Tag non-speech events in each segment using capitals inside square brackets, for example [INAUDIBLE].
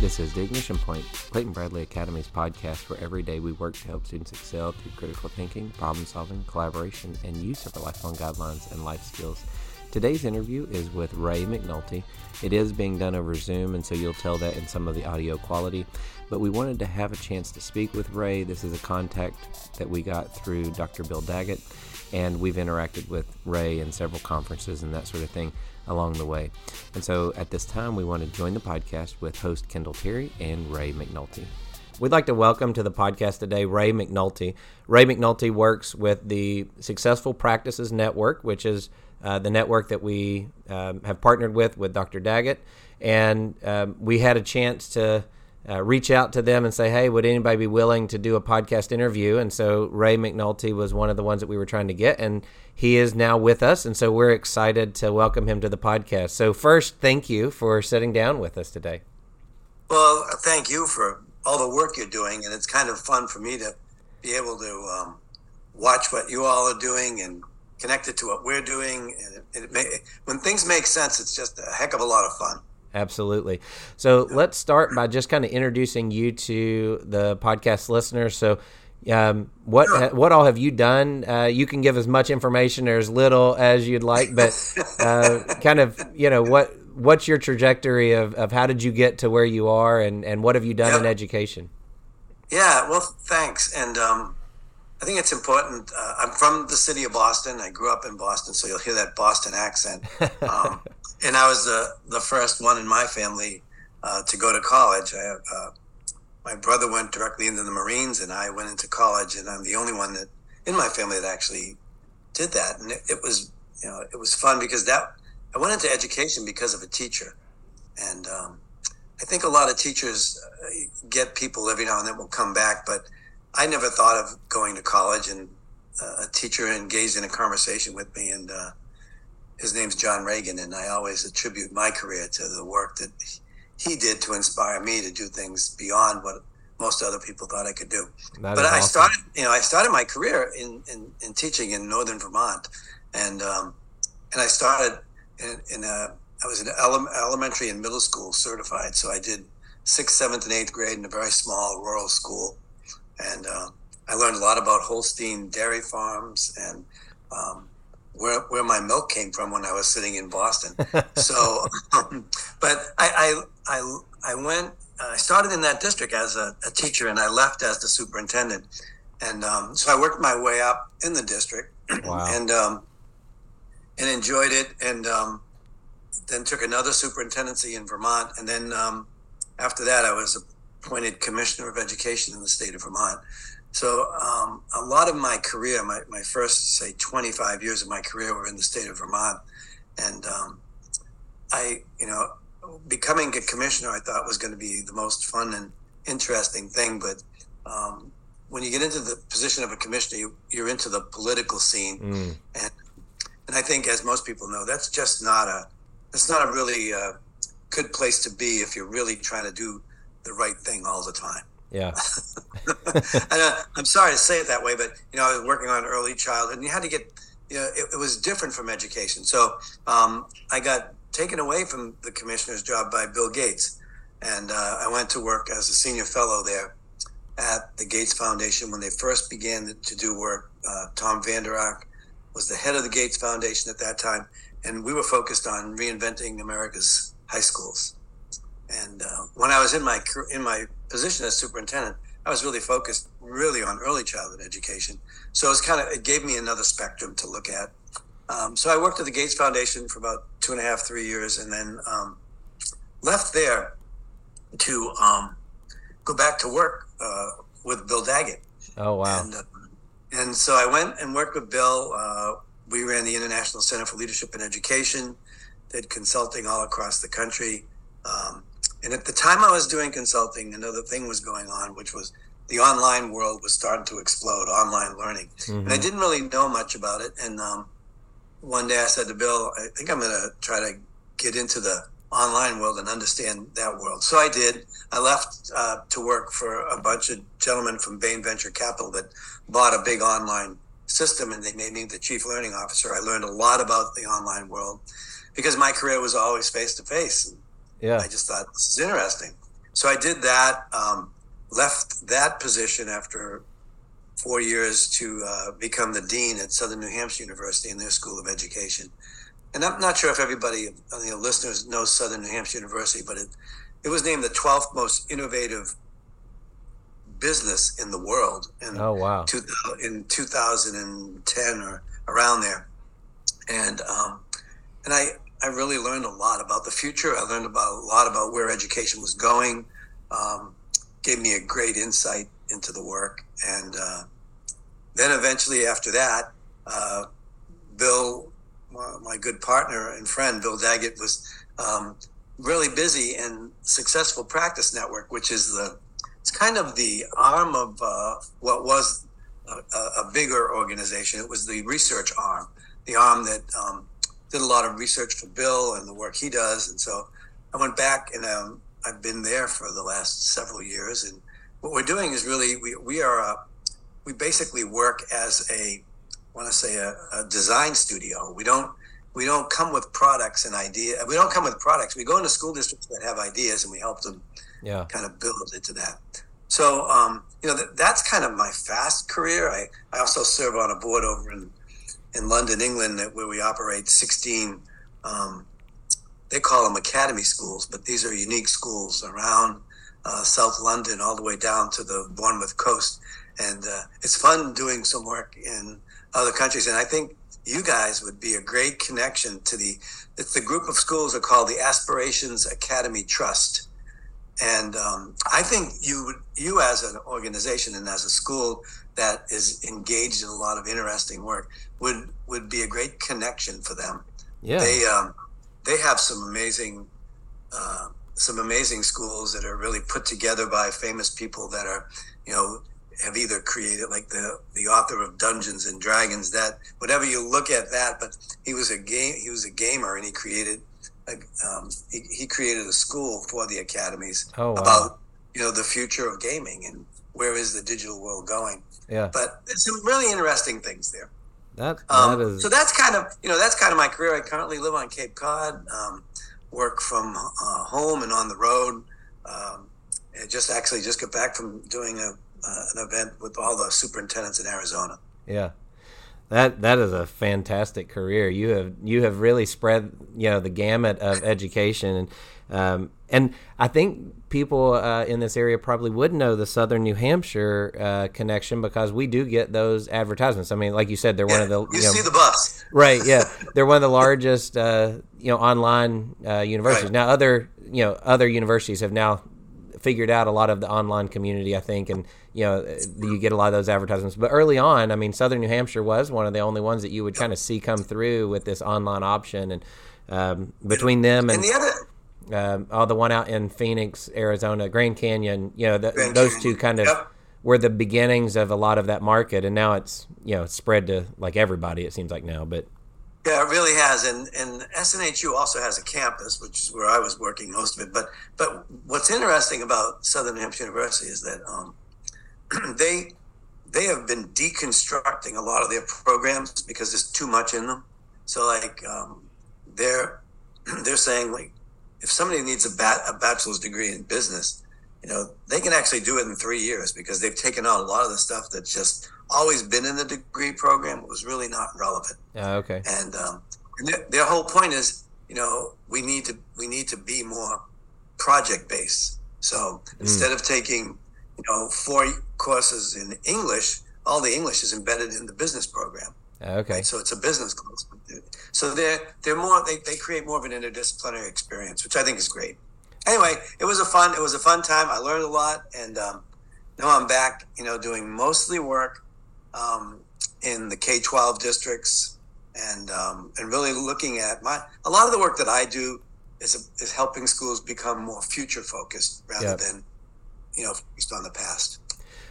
This is the Ignition Point, Clayton Bradley Academy's podcast where every day we work to help students excel through critical thinking, problem solving, collaboration, and use of our lifelong guidelines and life skills. Today's interview is with Ray McNulty. It is being done over Zoom, and so you'll tell that in some of the audio quality. But we wanted to have a chance to speak with Ray. This is a contact that we got through Dr. Bill Daggett, and we've interacted with Ray in several conferences and that sort of thing along the way. And so at this time, we want to join the podcast with host Kendall Terry and Ray McNulty. We'd like to welcome to the podcast today Ray McNulty. Ray McNulty works with the Successful Practices Network, which is uh, the network that we um, have partnered with with Dr. Daggett. And um, we had a chance to uh, reach out to them and say, hey, would anybody be willing to do a podcast interview? And so Ray McNulty was one of the ones that we were trying to get, and he is now with us. And so we're excited to welcome him to the podcast. So, first, thank you for sitting down with us today. Well, thank you for all the work you're doing. And it's kind of fun for me to be able to um, watch what you all are doing and connect it to what we're doing. And it, it may, when things make sense, it's just a heck of a lot of fun. Absolutely. So let's start by just kind of introducing you to the podcast listeners. So, um, what what all have you done? Uh, you can give as much information or as little as you'd like, but uh, [LAUGHS] kind of you know what what's your trajectory of, of how did you get to where you are, and, and what have you done in education? Yeah, well, thanks, and um, I think it's important. Uh, I'm from the city of Boston. I grew up in Boston, so you'll hear that Boston accent. Um, [LAUGHS] and I was the the first one in my family uh, to go to college. I, uh, my brother went directly into the Marines, and I went into college, and I'm the only one that in my family that actually did that. And it, it was you know it was fun because that I went into education because of a teacher, and um, I think a lot of teachers uh, get people every now and then will come back, but I never thought of going to college, and uh, a teacher engaged in a conversation with me, and uh, his name's John Reagan, and I always attribute my career to the work that he did to inspire me to do things beyond what most other people thought I could do. That but I awesome. started, you know, I started my career in, in, in teaching in northern Vermont, and um, and I started in, in a, I was in ele- elementary and middle school certified, so I did sixth, seventh, and eighth grade in a very small rural school, and uh, I learned a lot about Holstein dairy farms and um, where where my milk came from when I was sitting in Boston. [LAUGHS] so, um, but I, I I I went. I started in that district as a, a, teacher, and I left as the superintendent. And um, so I worked my way up in the district, wow. and um, and enjoyed it. And um, then took another superintendency in Vermont, and then um, after that, I was appointed commissioner of education in the state of Vermont. So um, a lot of my career, my, my first say 25 years of my career were in the state of Vermont. And um, I, you know, becoming a commissioner, I thought was going to be the most fun and interesting thing. But um, when you get into the position of a commissioner, you, you're into the political scene. Mm. And, and I think, as most people know, that's just not a, it's not a really uh, good place to be if you're really trying to do the right thing all the time. Yeah. [LAUGHS] and, uh, I'm sorry to say it that way, but you know, I was working on early childhood, and you had to get. You know, it, it was different from education. So um, I got taken away from the commissioner's job by Bill Gates, and uh, I went to work as a senior fellow there at the Gates Foundation when they first began to do work. Uh, Tom Vander Ark was the head of the Gates Foundation at that time, and we were focused on reinventing America's high schools. And uh, when I was in my in my position as superintendent, I was really focused really on early childhood education. So it's kind of it gave me another spectrum to look at. Um, so I worked at the Gates Foundation for about two and a half, three years, and then um, left there to um, go back to work uh, with Bill Daggett. Oh wow! And, uh, and so I went and worked with Bill. Uh, we ran the International Center for Leadership and Education, did consulting all across the country. Um, and at the time I was doing consulting, another thing was going on, which was the online world was starting to explode, online learning. Mm-hmm. And I mm-hmm. didn't really know much about it. And um, one day I said to Bill, I think I'm going to try to get into the online world and understand that world. So I did. I left uh, to work for a bunch of gentlemen from Bain Venture Capital that bought a big online system and they made me the chief learning officer. I learned a lot about the online world because my career was always face to face. Yeah. I just thought this is interesting. so I did that. Um, left that position after four years to uh, become the dean at Southern New Hampshire University in their School of Education. And I'm not sure if everybody, you know, listeners knows Southern New Hampshire University, but it it was named the 12th most innovative business in the world in oh wow two, in 2010 or around there and um, and I I really learned a lot about the future. I learned about a lot about where education was going. Um, gave me a great insight into the work. And uh, then eventually after that uh, Bill my good partner and friend Bill Daggett was um, really busy in Successful Practice Network, which is the it's kind of the arm of uh, what was a, a, bigger organization. It was the research arm, the arm that um, did a lot of research for Bill and the work he does. And so I went back and um, I've been there for the last several years. And what we're doing is really we we are a, we basically work as a I want to say a, a design studio. We don't we don't come with products and idea. We don't come with products. We go into school districts that have ideas and we help them yeah. kind of build into that. So, um, you know, that, that's kind of my fast career. I, I also serve on a board over in, in London, England, where we operate 16, um, they call them academy schools, but these are unique schools around uh, South London all the way down to the Bournemouth coast. And uh, it's fun doing some work in other countries. And I think you guys would be a great connection to the it's the group of schools are called the aspirations academy trust and um, i think you you as an organization and as a school that is engaged in a lot of interesting work would would be a great connection for them. Yeah. They um, they have some amazing uh, some amazing schools that are really put together by famous people that are you know have either created like the the author of Dungeons and Dragons that whatever you look at that but he was a game he was a gamer and he created a, um, he, he created a school for the academies oh, wow. about you know the future of gaming and where is the digital world going. Yeah. But there's some really interesting things there that, um, is... so that's kind of you know that's kind of my career I currently live on Cape Cod um, work from uh, home and on the road um, just actually just got back from doing a uh, an event with all the superintendents in Arizona. Yeah. That that is a fantastic career. You have you have really spread you know the gamut of education and um, and I think people uh, in this area probably would know the Southern New Hampshire uh, connection because we do get those advertisements. I mean, like you said, they're yeah, one of the you, you know, see the bus, right? Yeah, they're one of the largest uh, you know online uh, universities. Right. Now, other you know other universities have now figured out a lot of the online community, I think, and you know you get a lot of those advertisements. But early on, I mean, Southern New Hampshire was one of the only ones that you would kind of see come through with this online option, and um, between them and, and the other. Um, oh, the one out in Phoenix, Arizona, Grand Canyon. You know, the, Grand those Canyon. two kind of Yep. were the beginnings of a lot of that market, and now it's you know spread to like everybody. It seems like now, but Yeah, it really has, and and SNHU also has a campus, which is where I was working most of it. But but what's interesting about Southern New Hampshire University is that um, [CLEARS THROAT] they they have been deconstructing a lot of their programs because there's too much in them. So like um, they're [CLEARS THROAT] they're saying like if somebody needs a, bat, a bachelor's degree in business, you know they can actually do it in three years because they've taken out a lot of the stuff that's just always been in the degree program was really not relevant. Yeah, okay, And, um, and their, their whole point is, you know, we need to we need to be more project based. So instead of taking, you know, four courses in English, all the English is embedded in the business program. Okay, Right? So it's a business course. So they're they're more they, they create more of an interdisciplinary experience, which I think is great. Anyway, it was a fun it was a fun time. I learned a lot, and um, now I'm back. You know, doing mostly work um, in the K twelve districts, and um, and really looking at my a lot of the work that I do is is helping schools become more future focused rather Yep. than you know focused on the past.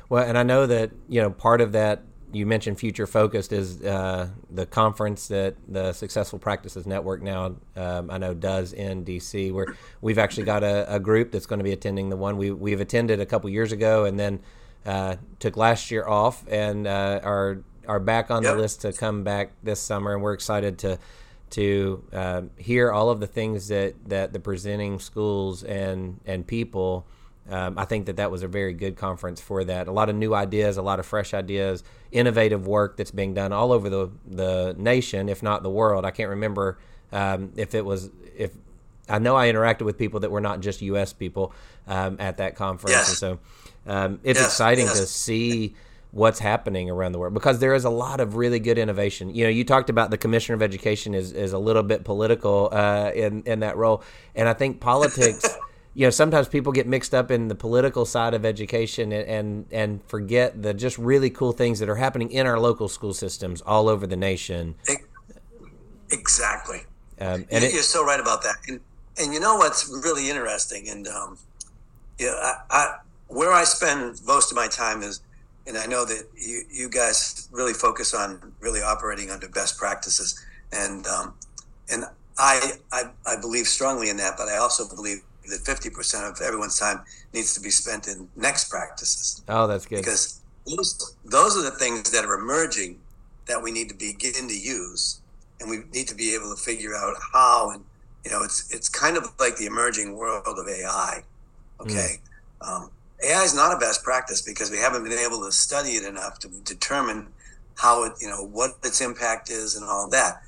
Well, and I know that you know part of that you mentioned future focused is uh, the conference that the Successful Practices Network now um, I know does in DC, where we've actually got a, a group that's going to be attending the one we we've attended a couple years ago, and then uh, took last year off, and uh, are are back on Yep. the list to come back this summer, and we're excited to to uh, hear all of the things that that the presenting schools and and people um, I think that that was a very good conference for that. A lot of new ideas, a lot of fresh ideas, innovative work that's being done all over the the nation, if not the world. I can't remember um, if it was if I know I interacted with people that were not just U.S. people um, at that conference, yes. and so um, it's yes. exciting yes. to see what's happening around the world because there is a lot of really good innovation. You know, you talked about the commissioner of education is, is a little bit political uh, in in that role, and I think politics. [LAUGHS] you know, sometimes people get mixed up in the political side of education and, and and forget the just really cool things that are happening in our local school systems all over the nation. Exactly. Um, and you're it, so right about that. And, and you know what's really interesting, and um, yeah, I, I, where I spend most of my time is and I know that you, you guys really focus on really operating under best practices, and um, and I, I I believe strongly in that, but I also believe that fifty percent of everyone's time needs to be spent in next practices. Oh, that's good. Because those those are the things that are emerging that we need to begin to use, and we need to be able to figure out how. And you know, it's it's kind of like the emerging world of AI. Okay. Mm. Um, AI is not a best practice because we haven't been able to study it enough to determine how it, you know, what its impact is and all that.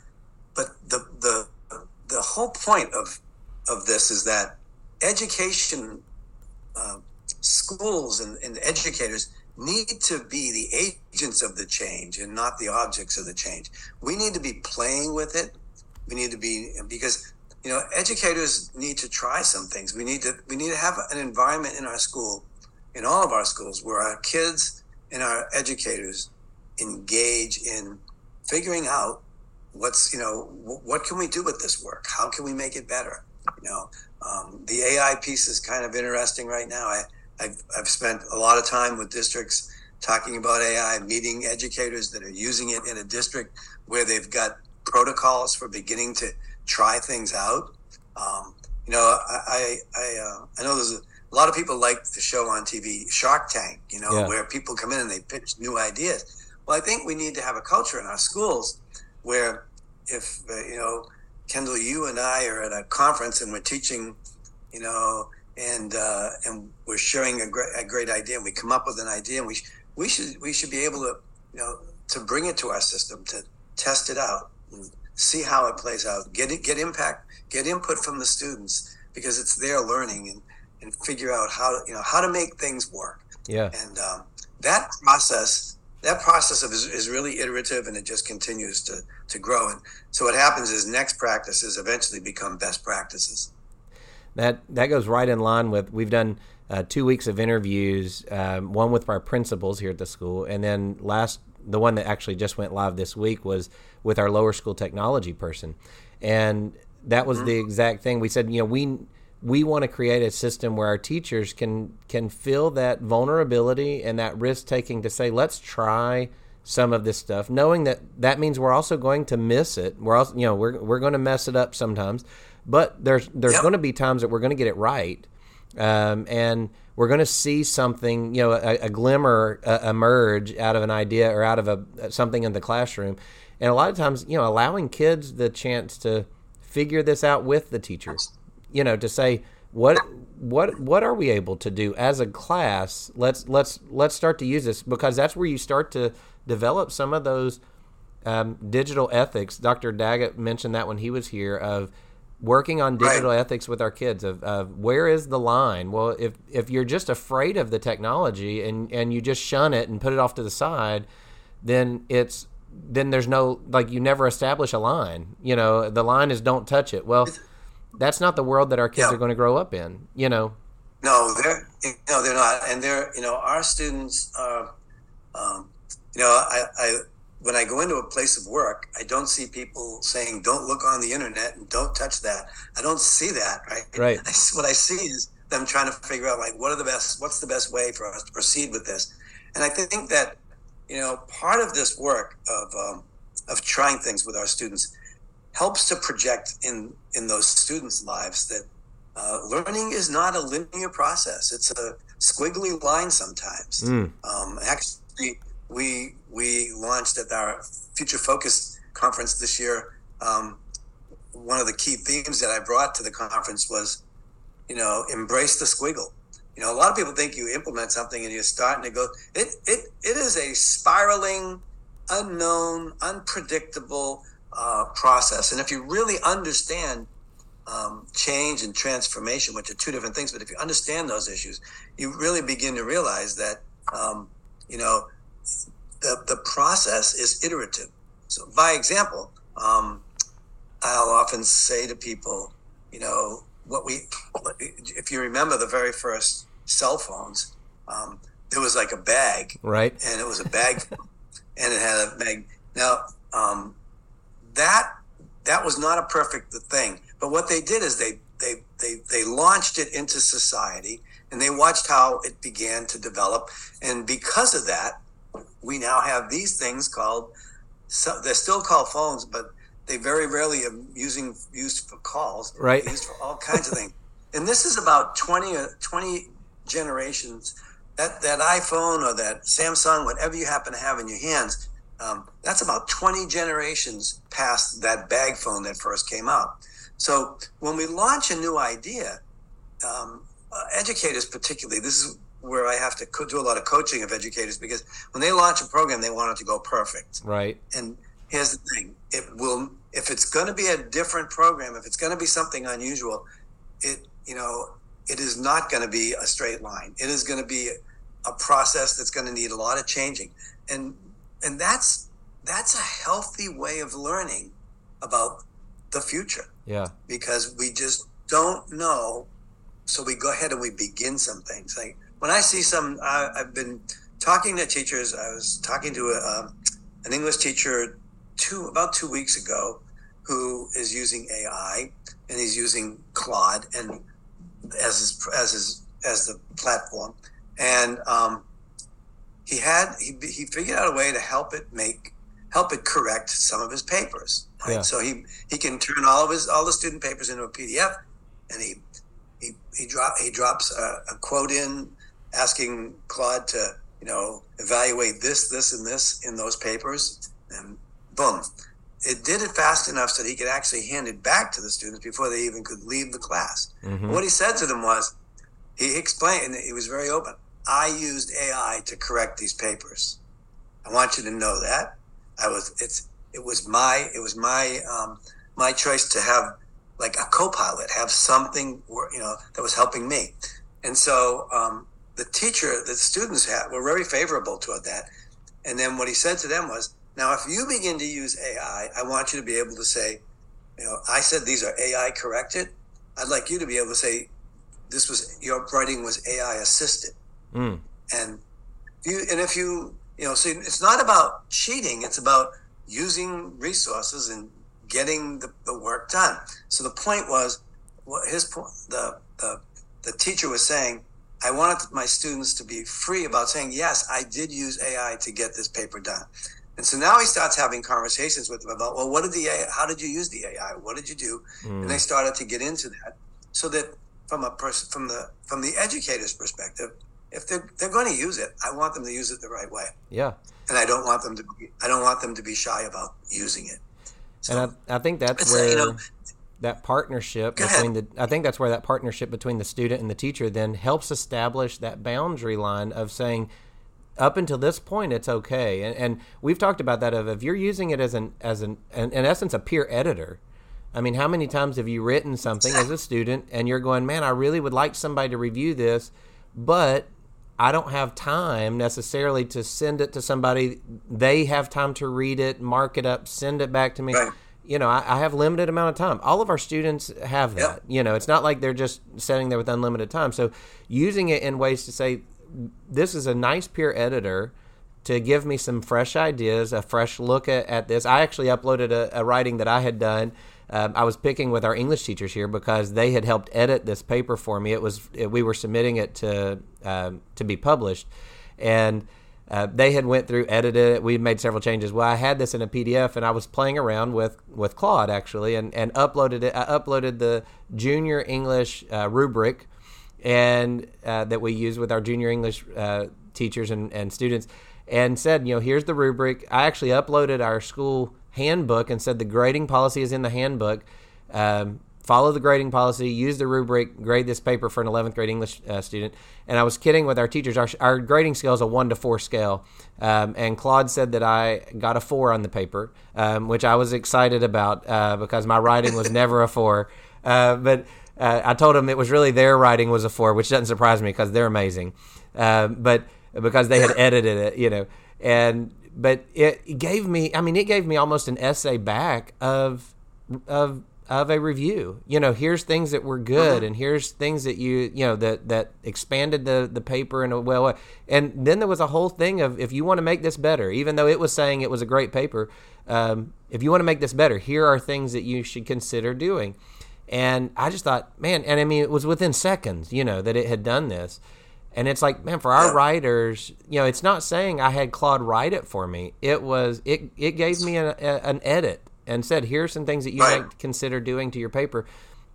But the the the whole point of of this is that education, uh, schools and, and educators need to be the agents of the change and not the objects of the change. We need to be playing with it. We need to be because you know educators need to try some things. We need to we need to have an environment in our school in all of our schools where our kids and our educators engage in figuring out what's you know what can we do with this work how can we make it better you know um, the ai piece is kind of interesting right now I, I've, I've spent a lot of time with districts talking about ai meeting educators that are using it in a district where they've got protocols for beginning to try things out um, you know i i I, uh, I know there's a a lot of people like the show on TV, Shark Tank, you know, yeah. where people come in and they pitch new ideas. Well, I think we need to have a culture in our schools where if, uh, you know, Kendall, you and I are at a conference and we're teaching, you know, and uh, and we're sharing a great, a great idea and we come up with an idea and we, we should we should be able to, you know, to bring it to our system, to test it out and see how it plays out, get it, get impact, get input from the students because it's their learning and and figure out how to, you know how to make things work. Yeah. And um, that process, that process of is, is really iterative, and it just continues to to grow. And so what happens is next practices eventually become best practices. That that goes right in line with we've done. Uh, two weeks of interviews, um, one with our principals here at the school, and then last the one that actually just went live this week was with our lower school technology person, and that was mm-hmm. the exact thing we said. You know, we we want to create a system where our teachers can can feel that vulnerability and that risk taking to say let's try some of this stuff knowing that that means we're also going to miss it we're also you know we're, we're going to mess it up sometimes but there's there's yep. going to be times that we're going to get it right um, and we're going to see something you know a, a glimmer uh, emerge out of an idea or out of a something in the classroom and a lot of times you know allowing kids the chance to figure this out with the teachers you know to say what what what are we able to do as a class? Let's let's let's start to use this because that's where you start to develop some of those um, digital ethics. Dr daggett mentioned that when he was here of working on digital right. ethics with our kids of, of where is the line? Well if if you're just afraid of the technology and and you just shun it and put it off to the side then it's then there's no like you never establish a line. You know the line is don't touch it. Well that's not the world that our kids yeah. are going to grow up in. You know. No, they're no, they're not, and they're you know our students are, um, you know, I, I when I go into a place of work, I don't see people saying don't look on the internet and don't touch that. I don't see that, right? Right. I, what I see is them trying to figure out like what are the best, what's the best way for us to proceed with this, and I think that you know part of this work of um, of trying things with our students helps to project in in those students' lives that uh, learning is not a linear process. It's a squiggly line sometimes. Mm. Um, actually, we we launched at our Future Focus conference this year. Um, one of the key themes that I brought to the conference was, you know, embrace the squiggle. You know, a lot of people think you implement something and you're starting to go. It it it is a spiraling, unknown, unpredictable uh, process. And if you really understand um, change and transformation, which are two different things, but if you understand those issues, you really begin to realize that um, you know the the process is iterative. So, by example, um, I'll often say to people, you know, what we, if you remember the very first cell phones, um, there was like a bag, right? And it was a bag, [LAUGHS] and it had a bag. Now, um, that that was not a perfect thing, but what they did is they they they they launched it into society, and they watched how it began to develop, and because of that, we now have these things called. So they're still called phones, but they very rarely are using used for calls. Right. Used for all kinds of things. And this is about 20, uh, 20 generations. That that iPhone or that Samsung, whatever you happen to have in your hands, um, that's about 20 generations past that bag phone that first came out. So when we launch a new idea, um, uh, educators particularly, this is where I have to co- do a lot of coaching of educators because when they launch a program, they want it to go perfect. Right. And here's the thing: it will if it's going to be a different program, if it's going to be something unusual, it you know it is not going to be a straight line. It is going to be a process that's going to need a lot of changing, and and that's that's a healthy way of learning about the future. Yeah. Because we just don't know, so we go ahead and we begin some things. Like when I see some, I, have been talking to teachers. I was talking to a, um, an English teacher two about two weeks ago who is using AI and he's using Claude and as his as his as the platform and um, he had he, he figured out a way to help it make help it correct some of his papers right yeah. so he he can turn all of his all the student papers into a pdf and he he he drop he drops a, a quote in asking claude to you know evaluate this this and this in those papers and boom. It did it fast enough so that he could actually hand it back to the students before they even could leave the class. Mm-hmm. What he said to them was, he explained, and he was very open. I used AI to correct these papers. I want you to know that. I was it's it was my it was my um, my choice to have like a co-pilot, have something you know that was helping me. And so um, the teacher, the students had were very favorable toward that. And then what he said to them was, now, if you begin to use AI, I want you to be able to say, you know, I said these are AI corrected. I'd like you to be able to say, this was your writing was AI assisted. Mm. And you, and if you, you know, so it's not about cheating. It's about using resources and getting the, the work done. So the point was, what his point, the, the, the teacher was saying, I wanted my students to be free about saying, yes, I did use AI to get this paper done. And so now he starts having conversations with them about, well, what did the AI, how did you use the AI? What did you do? Mm. And they started to get into that so that from a person, from the, from the educator's perspective, if they're, they're going to use it, I want them to use it the right way. Yeah. And I don't want them to be, I don't want them to be shy about using it. So, and I, I think that's where, you know, that partnership between the I think that's where that partnership between the student and the teacher then helps establish that boundary line of saying up until this point it's okay and, and we've talked about that of if you're using it as an as an, an in essence a peer editor i mean how many times have you written something as a student and you're going man i really would like somebody to review this but i don't have time necessarily to send it to somebody they have time to read it mark it up send it back to me right. you know I, I, have limited amount of time all of our students have that yep. you know it's not like they're just sitting there with unlimited time so using it in ways to say this is a nice peer editor to give me some fresh ideas, a fresh look at, at this. I actually uploaded a, a writing that I had done. Um, I was picking with our English teachers here because they had helped edit this paper for me. It was we were submitting it to um, to be published, and uh, they had went through, edited it. We made several changes. Well, I had this in a PDF, and I was playing around with with Claude actually, and and uploaded it. I uploaded the junior English uh, rubric and uh, that we use with our junior English uh, teachers and, and students, and said, you know, here's the rubric. I actually uploaded our school handbook and said the grading policy is in the handbook. Um, follow the grading policy, use the rubric, grade this paper for an 11th grade English uh, student. And I was kidding with our teachers. Our, our grading scale is a one to four scale. Um, and Claude said that I got a four on the paper, um, which I was excited about uh, because my writing was never a four. Uh, but uh, I told him it was really their writing was a four, which doesn't surprise me because they're amazing. Uh, but because they had edited it, you know, and but it gave me. I mean, it gave me almost an essay back of of of a review. You know, here's things that were good, uh-huh. and here's things that you you know that that expanded the the paper in a well way. And then there was a whole thing of if you want to make this better, even though it was saying it was a great paper, um, if you want to make this better, here are things that you should consider doing. And I just thought, man, and I mean, it was within seconds, you know, that it had done this. And it's like, man, for our writers, you know, it's not saying I had Claude write it for me. It was, it, it gave me a, a, an edit and said, here's some things that you right. might consider doing to your paper.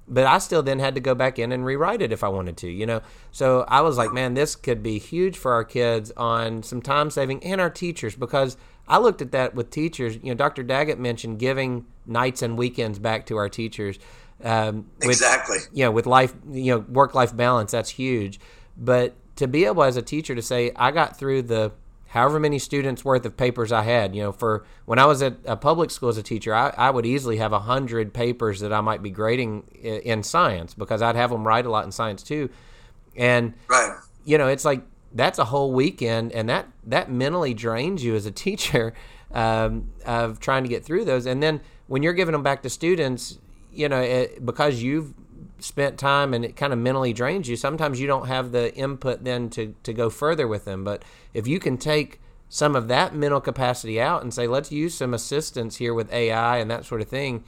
But I still then had to go back in and rewrite it if I wanted to, you know. So I was like, man, this could be huge for our kids on some time saving and our teachers because I looked at that with teachers. You know, Dr. Daggett mentioned giving nights and weekends back to our teachers. Um, with, exactly. You know, with life, you know, work life balance, that's huge. But to be able as a teacher to say, I got through the however many students worth of papers I had, you know, for when I was at a public school as a teacher, I, I would easily have a hundred papers that I might be grading in, in science because I'd have them write a lot in science too. And, right. you know, it's like, that's a whole weekend and that, that mentally drains you as a [LAUGHS] teacher um, of trying to get through those. And then when you're giving them back to students, you know, it, because you've spent time and it kind of mentally drains you, sometimes you don't have the input then to, to go further with them. But if you can take some of that mental capacity out and say, let's use some assistance here with AI and that sort of thing,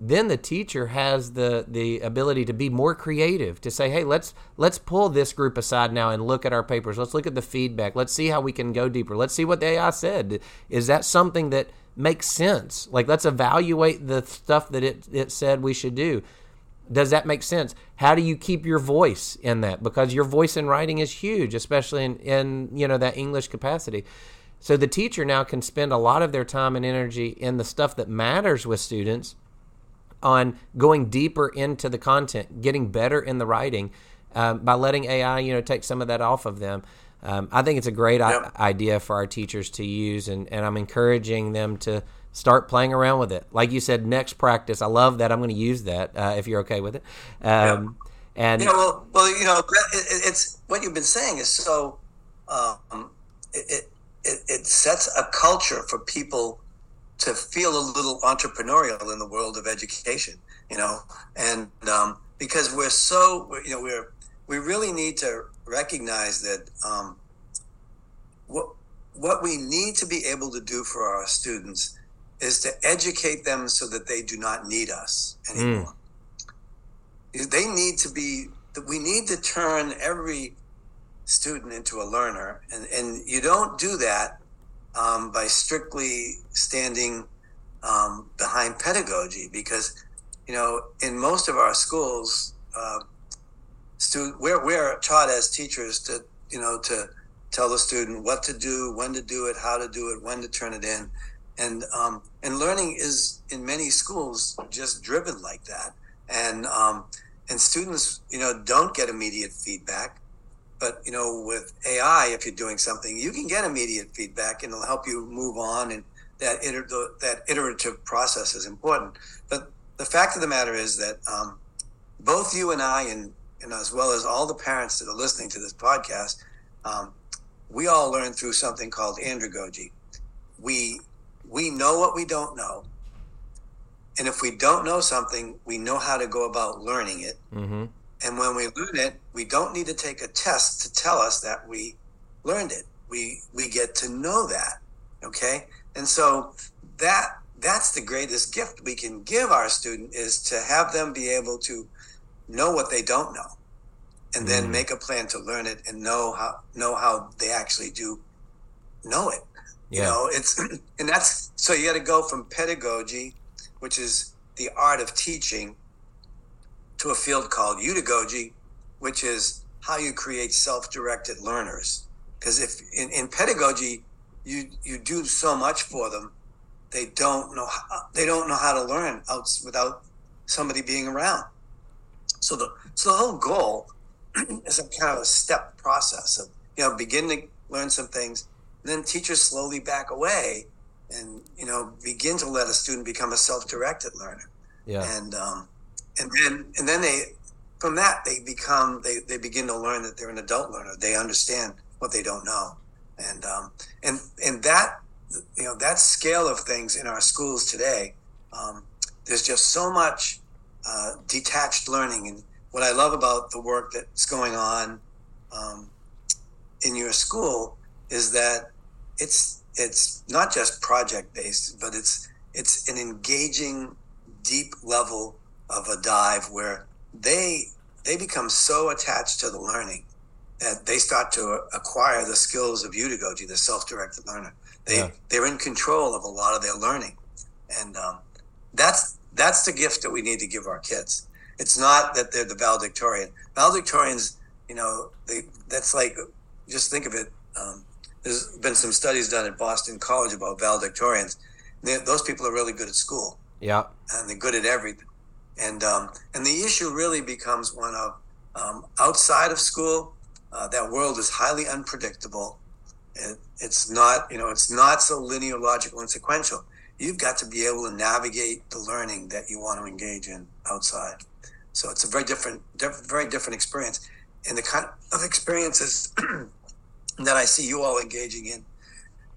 then the teacher has the the ability to be more creative to say hey let's let's pull this group aside now and look at our papers. Let's look at the feedback. Let's see how we can go deeper. Let's see what the ai said. Is that something that makes sense? Like let's evaluate the stuff that it, it said we should do does that make sense how do you keep your voice in that because your voice in writing is huge especially in, in you know that english capacity so the teacher now can spend a lot of their time and energy in the stuff that matters with students on going deeper into the content, getting better in the writing um, by letting AI, you know, take some of that off of them. Um, I think it's a great yep. I- idea for our teachers to use, and, and I'm encouraging them to start playing around with it. Like you said, next practice. I love that. I'm going to use that uh, if you're okay with it. Um, yep. And yeah, well, well, you know, it's what you've been saying is so. Um, it, it it sets a culture for people to feel a little entrepreneurial in the world of education, you know, and um, because we're so, you know, we're we really need to recognize that um, what what we need to be able to do for our students is to educate them so that they do not need us anymore. Mm. They need to be. We need to turn every student into a learner, and and you don't do that um, by strictly standing um, behind pedagogy because you know in most of our schools uh, stu- we're, we're taught as teachers to you know to tell the student what to do when to do it how to do it when to turn it in and um, and learning is in many schools just driven like that and um, and students you know don't get immediate feedback but you know, with AI, if you're doing something, you can get immediate feedback, and it'll help you move on. And that iter- that iterative process is important. But the fact of the matter is that um, both you and I, and, and as well as all the parents that are listening to this podcast, um, we all learn through something called andragogy. We we know what we don't know, and if we don't know something, we know how to go about learning it. Mm-hmm. And when we learn it, we don't need to take a test to tell us that we learned it. We we get to know that. Okay? And so that that's the greatest gift we can give our student is to have them be able to know what they don't know and then mm. make a plan to learn it and know how know how they actually do know it. Yeah. You know, it's [CLEARS THROAT] and that's so you got to go from pedagogy, which is the art of teaching, to a field called heutagogy, which is how you create self-directed learners. Because if in, in pedagogy, you you do so much for them, they don't know how, uh, they don't know how to learn out without somebody being around. So the so the whole goal [CLEARS THROAT] is a kind of a step process of you know begin to learn some things, then teachers slowly back away, and you know begin to let a student become a self-directed learner. Yeah. And um, and then and then they from that they become they, they begin to learn that they're an adult learner. They understand what they don't know, and um, and and that you know that scale of things in our schools today. Um, there's just so much uh, detached learning, and what I love about the work that's going on um, in your school is that it's it's not just project based, but it's it's an engaging, deep level of a dive where they they become so attached to the learning that they start to acquire the skills of heutagogy, the self-directed learner. They yeah. they're in control of a lot of their learning, and um, that's that's the gift that we need to give our kids. It's not that they're the valedictorian. Valedictorians, you know, they that's like just think of it. Um, there's been some studies done at Boston College about valedictorians. They, those people are really good at school. Yeah, and they're good at everything. And um, and the issue really becomes one of um, outside of school. Uh, that world is highly unpredictable. It, it's not you know it's not so linear, logical, and sequential. You've got to be able to navigate the learning that you want to engage in outside. So it's a very different, diff- very different experience, and the kind of experiences [CLEARS THROAT] that I see you all engaging in,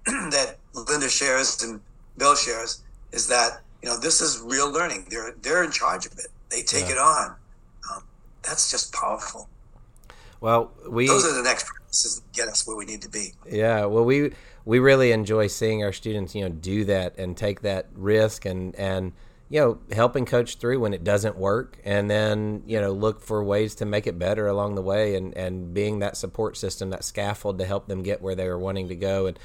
[CLEARS THROAT] that Linda shares and Bill shares, is that you know this is real learning. They're they're in charge of it. They take yeah. it on. Um, that's just powerful. Well, we those are the next practices that get us where we need to be. Yeah. Well, we we really enjoy seeing our students, you know, do that and take that risk and and you know, helping coach through when it doesn't work and then, you know, look for ways to make it better along the way and, and being that support system, that scaffold to help them get where they were wanting to go. And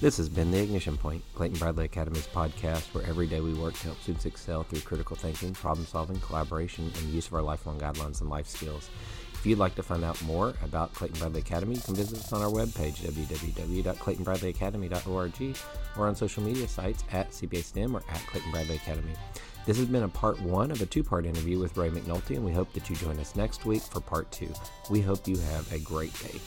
this has been The Ignition Point, Clayton Bradley Academy's podcast where every day we work to help students excel through critical thinking, problem solving, collaboration, and use of our lifelong guidelines and life skills. If you'd like to find out more about Clayton Bradley Academy, you can visit us on our webpage, www.claytonbradleyacademy.org, or on social media sites at CBA or at Clayton Bradley Academy. This has been a part one of a two part interview with Ray McNulty, and we hope that you join us next week for part two. We hope you have a great day.